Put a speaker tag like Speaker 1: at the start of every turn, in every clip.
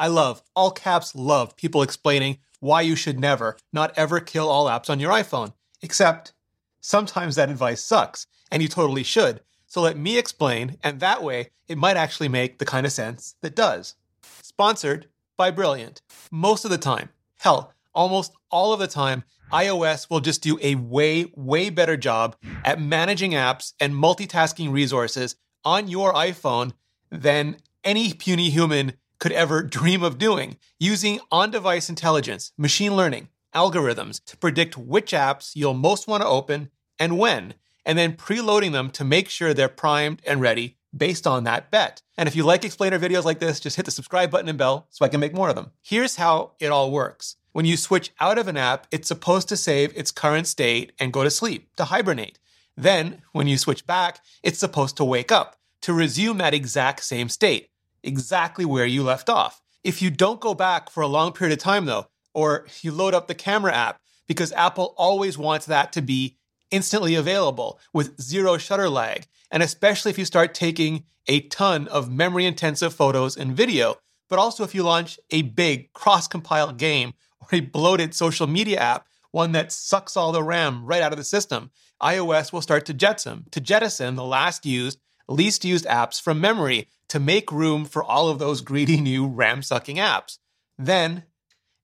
Speaker 1: I love, all caps love, people explaining why you should never, not ever kill all apps on your iPhone. Except, sometimes that advice sucks, and you totally should. So let me explain, and that way it might actually make the kind of sense that does. Sponsored by Brilliant. Most of the time, hell, almost all of the time, iOS will just do a way, way better job at managing apps and multitasking resources on your iPhone than any puny human could ever dream of doing, using on device intelligence, machine learning, algorithms to predict which apps you'll most want to open and when, and then preloading them to make sure they're primed and ready based on that bet. And if you like explainer videos like this, just hit the subscribe button and bell so I can make more of them. Here's how it all works. When you switch out of an app, it's supposed to save its current state and go to sleep, to hibernate. Then, when you switch back, it's supposed to wake up, to resume that exact same state, exactly where you left off. If you don't go back for a long period of time, though, or you load up the camera app, because Apple always wants that to be instantly available with zero shutter lag, and especially if you start taking a ton of memory intensive photos and video, but also if you launch a big cross compiled game or a bloated social media app, one that sucks all the RAM right out of the system, iOS will start to jettison, to jettison the last used, least used apps from memory to make room for all of those greedy new RAM sucking apps. Then,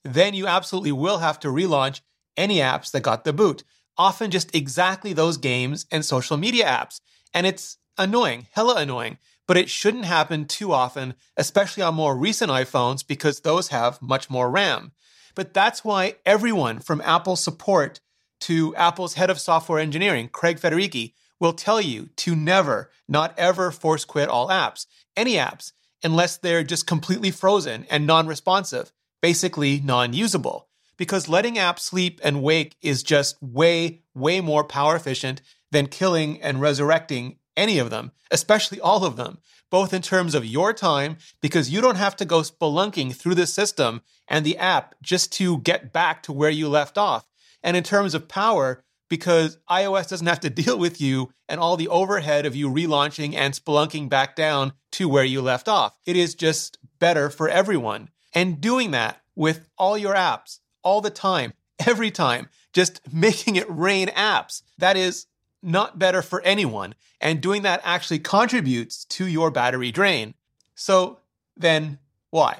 Speaker 1: then you absolutely will have to relaunch any apps that got the boot, often just exactly those games and social media apps. And it's annoying, hella annoying, but it shouldn't happen too often, especially on more recent iPhones because those have much more RAM. But that's why everyone from Apple support to Apple's head of software engineering, Craig Federighi, will tell you to never, not ever force quit all apps, any apps, unless they're just completely frozen and non responsive, basically non usable. Because letting apps sleep and wake is just way, way more power efficient than killing and resurrecting any of them, especially all of them, both in terms of your time, because you don't have to go spelunking through the system and the app just to get back to where you left off, and in terms of power, because iOS doesn't have to deal with you and all the overhead of you relaunching and spelunking back down to where you left off. It is just better for everyone. And doing that with all your apps, all the time, every time, just making it rain apps, that is not better for anyone. And doing that actually contributes to your battery drain. So then, why?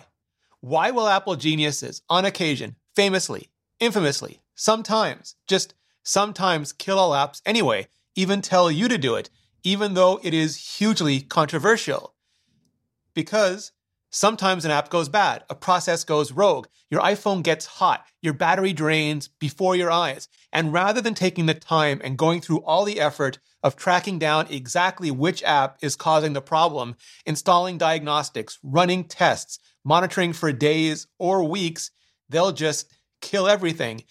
Speaker 1: Why will Apple geniuses, on occasion, famously, infamously, sometimes, just sometimes kill all apps anyway, even tell you to do it, even though it is hugely controversial. Because sometimes an app goes bad, a process goes rogue, your iPhone gets hot, your battery drains before your eyes. And rather than taking the time and going through all the effort of tracking down exactly which app is causing the problem, installing diagnostics, running tests, monitoring for days or weeks, they'll just kill everything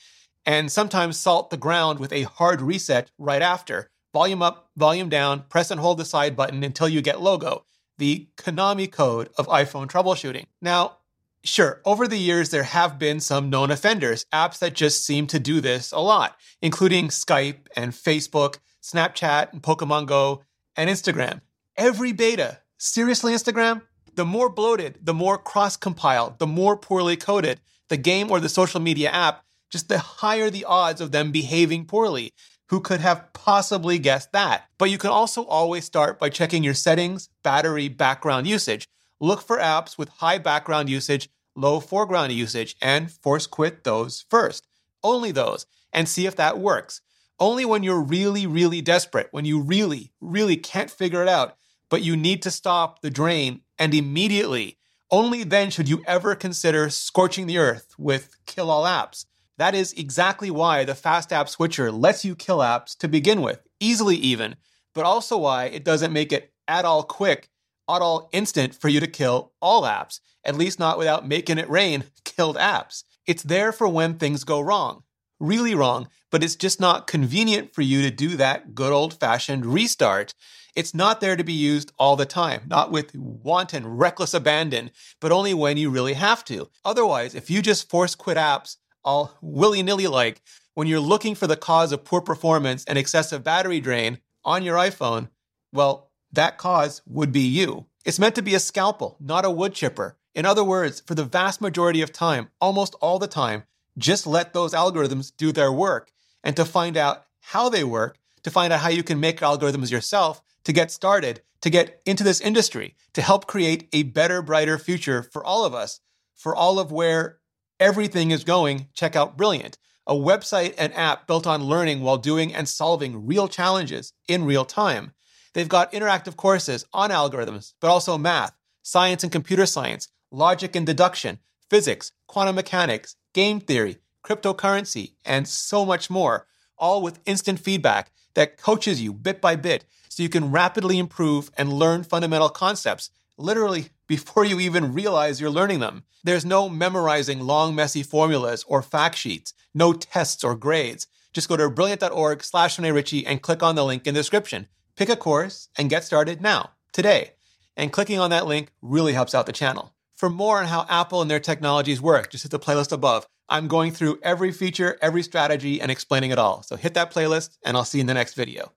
Speaker 1: and sometimes salt the ground with a hard reset right after. Volume up, volume down, press and hold the side button until you get logo, the Konami code of iPhone troubleshooting. Now, sure, over the years there have been some known offenders, apps that just seem to do this a lot, including Skype and Facebook, Snapchat and Pokemon Go, and Instagram. Every beta, seriously, Instagram? The more bloated, the more cross compiled, the more poorly coded the game or the social media app, just the higher the odds of them behaving poorly. Who could have possibly guessed that? But you can also always start by checking your settings, battery, background usage. Look for apps with high background usage, low foreground usage, and force quit those first. Only those, and see if that works. Only when you're really, really desperate, when you really, really can't figure it out, but you need to stop the drain and immediately. Only then should you ever consider scorching the earth with kill all apps. That is exactly why the Fast App Switcher lets you kill apps to begin with, easily even, but also why it doesn't make it at all quick, at all instant for you to kill all apps, at least not without making it rain killed apps. It's there for when things go wrong, really wrong, but it's just not convenient for you to do that good old fashioned restart. It's not there to be used all the time, not with wanton, reckless abandon, but only when you really have to. Otherwise, if you just force quit apps, all willy nilly like when you're looking for the cause of poor performance and excessive battery drain on your iPhone, well, that cause would be you. It's meant to be a scalpel, not a wood chipper. In other words, for the vast majority of time, almost all the time, just let those algorithms do their work. And to find out how they work, to find out how you can make algorithms yourself, to get started, to get into this industry, to help create a better, brighter future for all of us, for all of where everything is going, check out Brilliant, a website and app built on learning while doing and solving real challenges in real time. They've got interactive courses on algorithms, but also math, science and computer science, logic and deduction, physics, quantum mechanics, game theory, cryptocurrency, and so much more, all with instant feedback that coaches you bit by bit so you can rapidly improve and learn fundamental concepts literally before you even realize you're learning them. There's no memorizing long, messy formulas or fact sheets, no tests or grades. Just go to brilliant.org slash Ritchie and click on the link in the description. Pick a course and get started now, today. And clicking on that link really helps out the channel. For more on how Apple and their technologies work, just hit the playlist above. I'm going through every feature, every strategy, and explaining it all. So hit that playlist, and I'll see you in the next video.